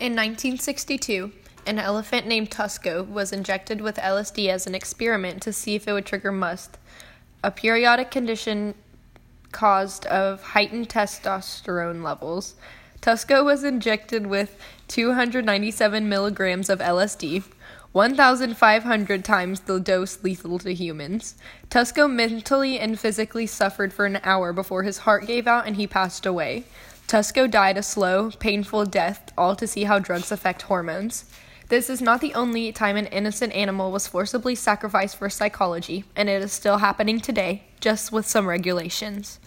In 1962, an elephant named Tusko was injected with LSD as an experiment to see if it would trigger musth, a periodic condition caused of heightened testosterone levels. Tusko was injected with 297 milligrams of LSD, 1,500 times the dose lethal to humans. Tusko mentally and physically suffered for an hour before his heart gave out and he passed away. Tusko died a slow, painful death, all to see how drugs affect hormones. This is not the only time an innocent animal was forcibly sacrificed for psychology, and it is still happening today, just with some regulations.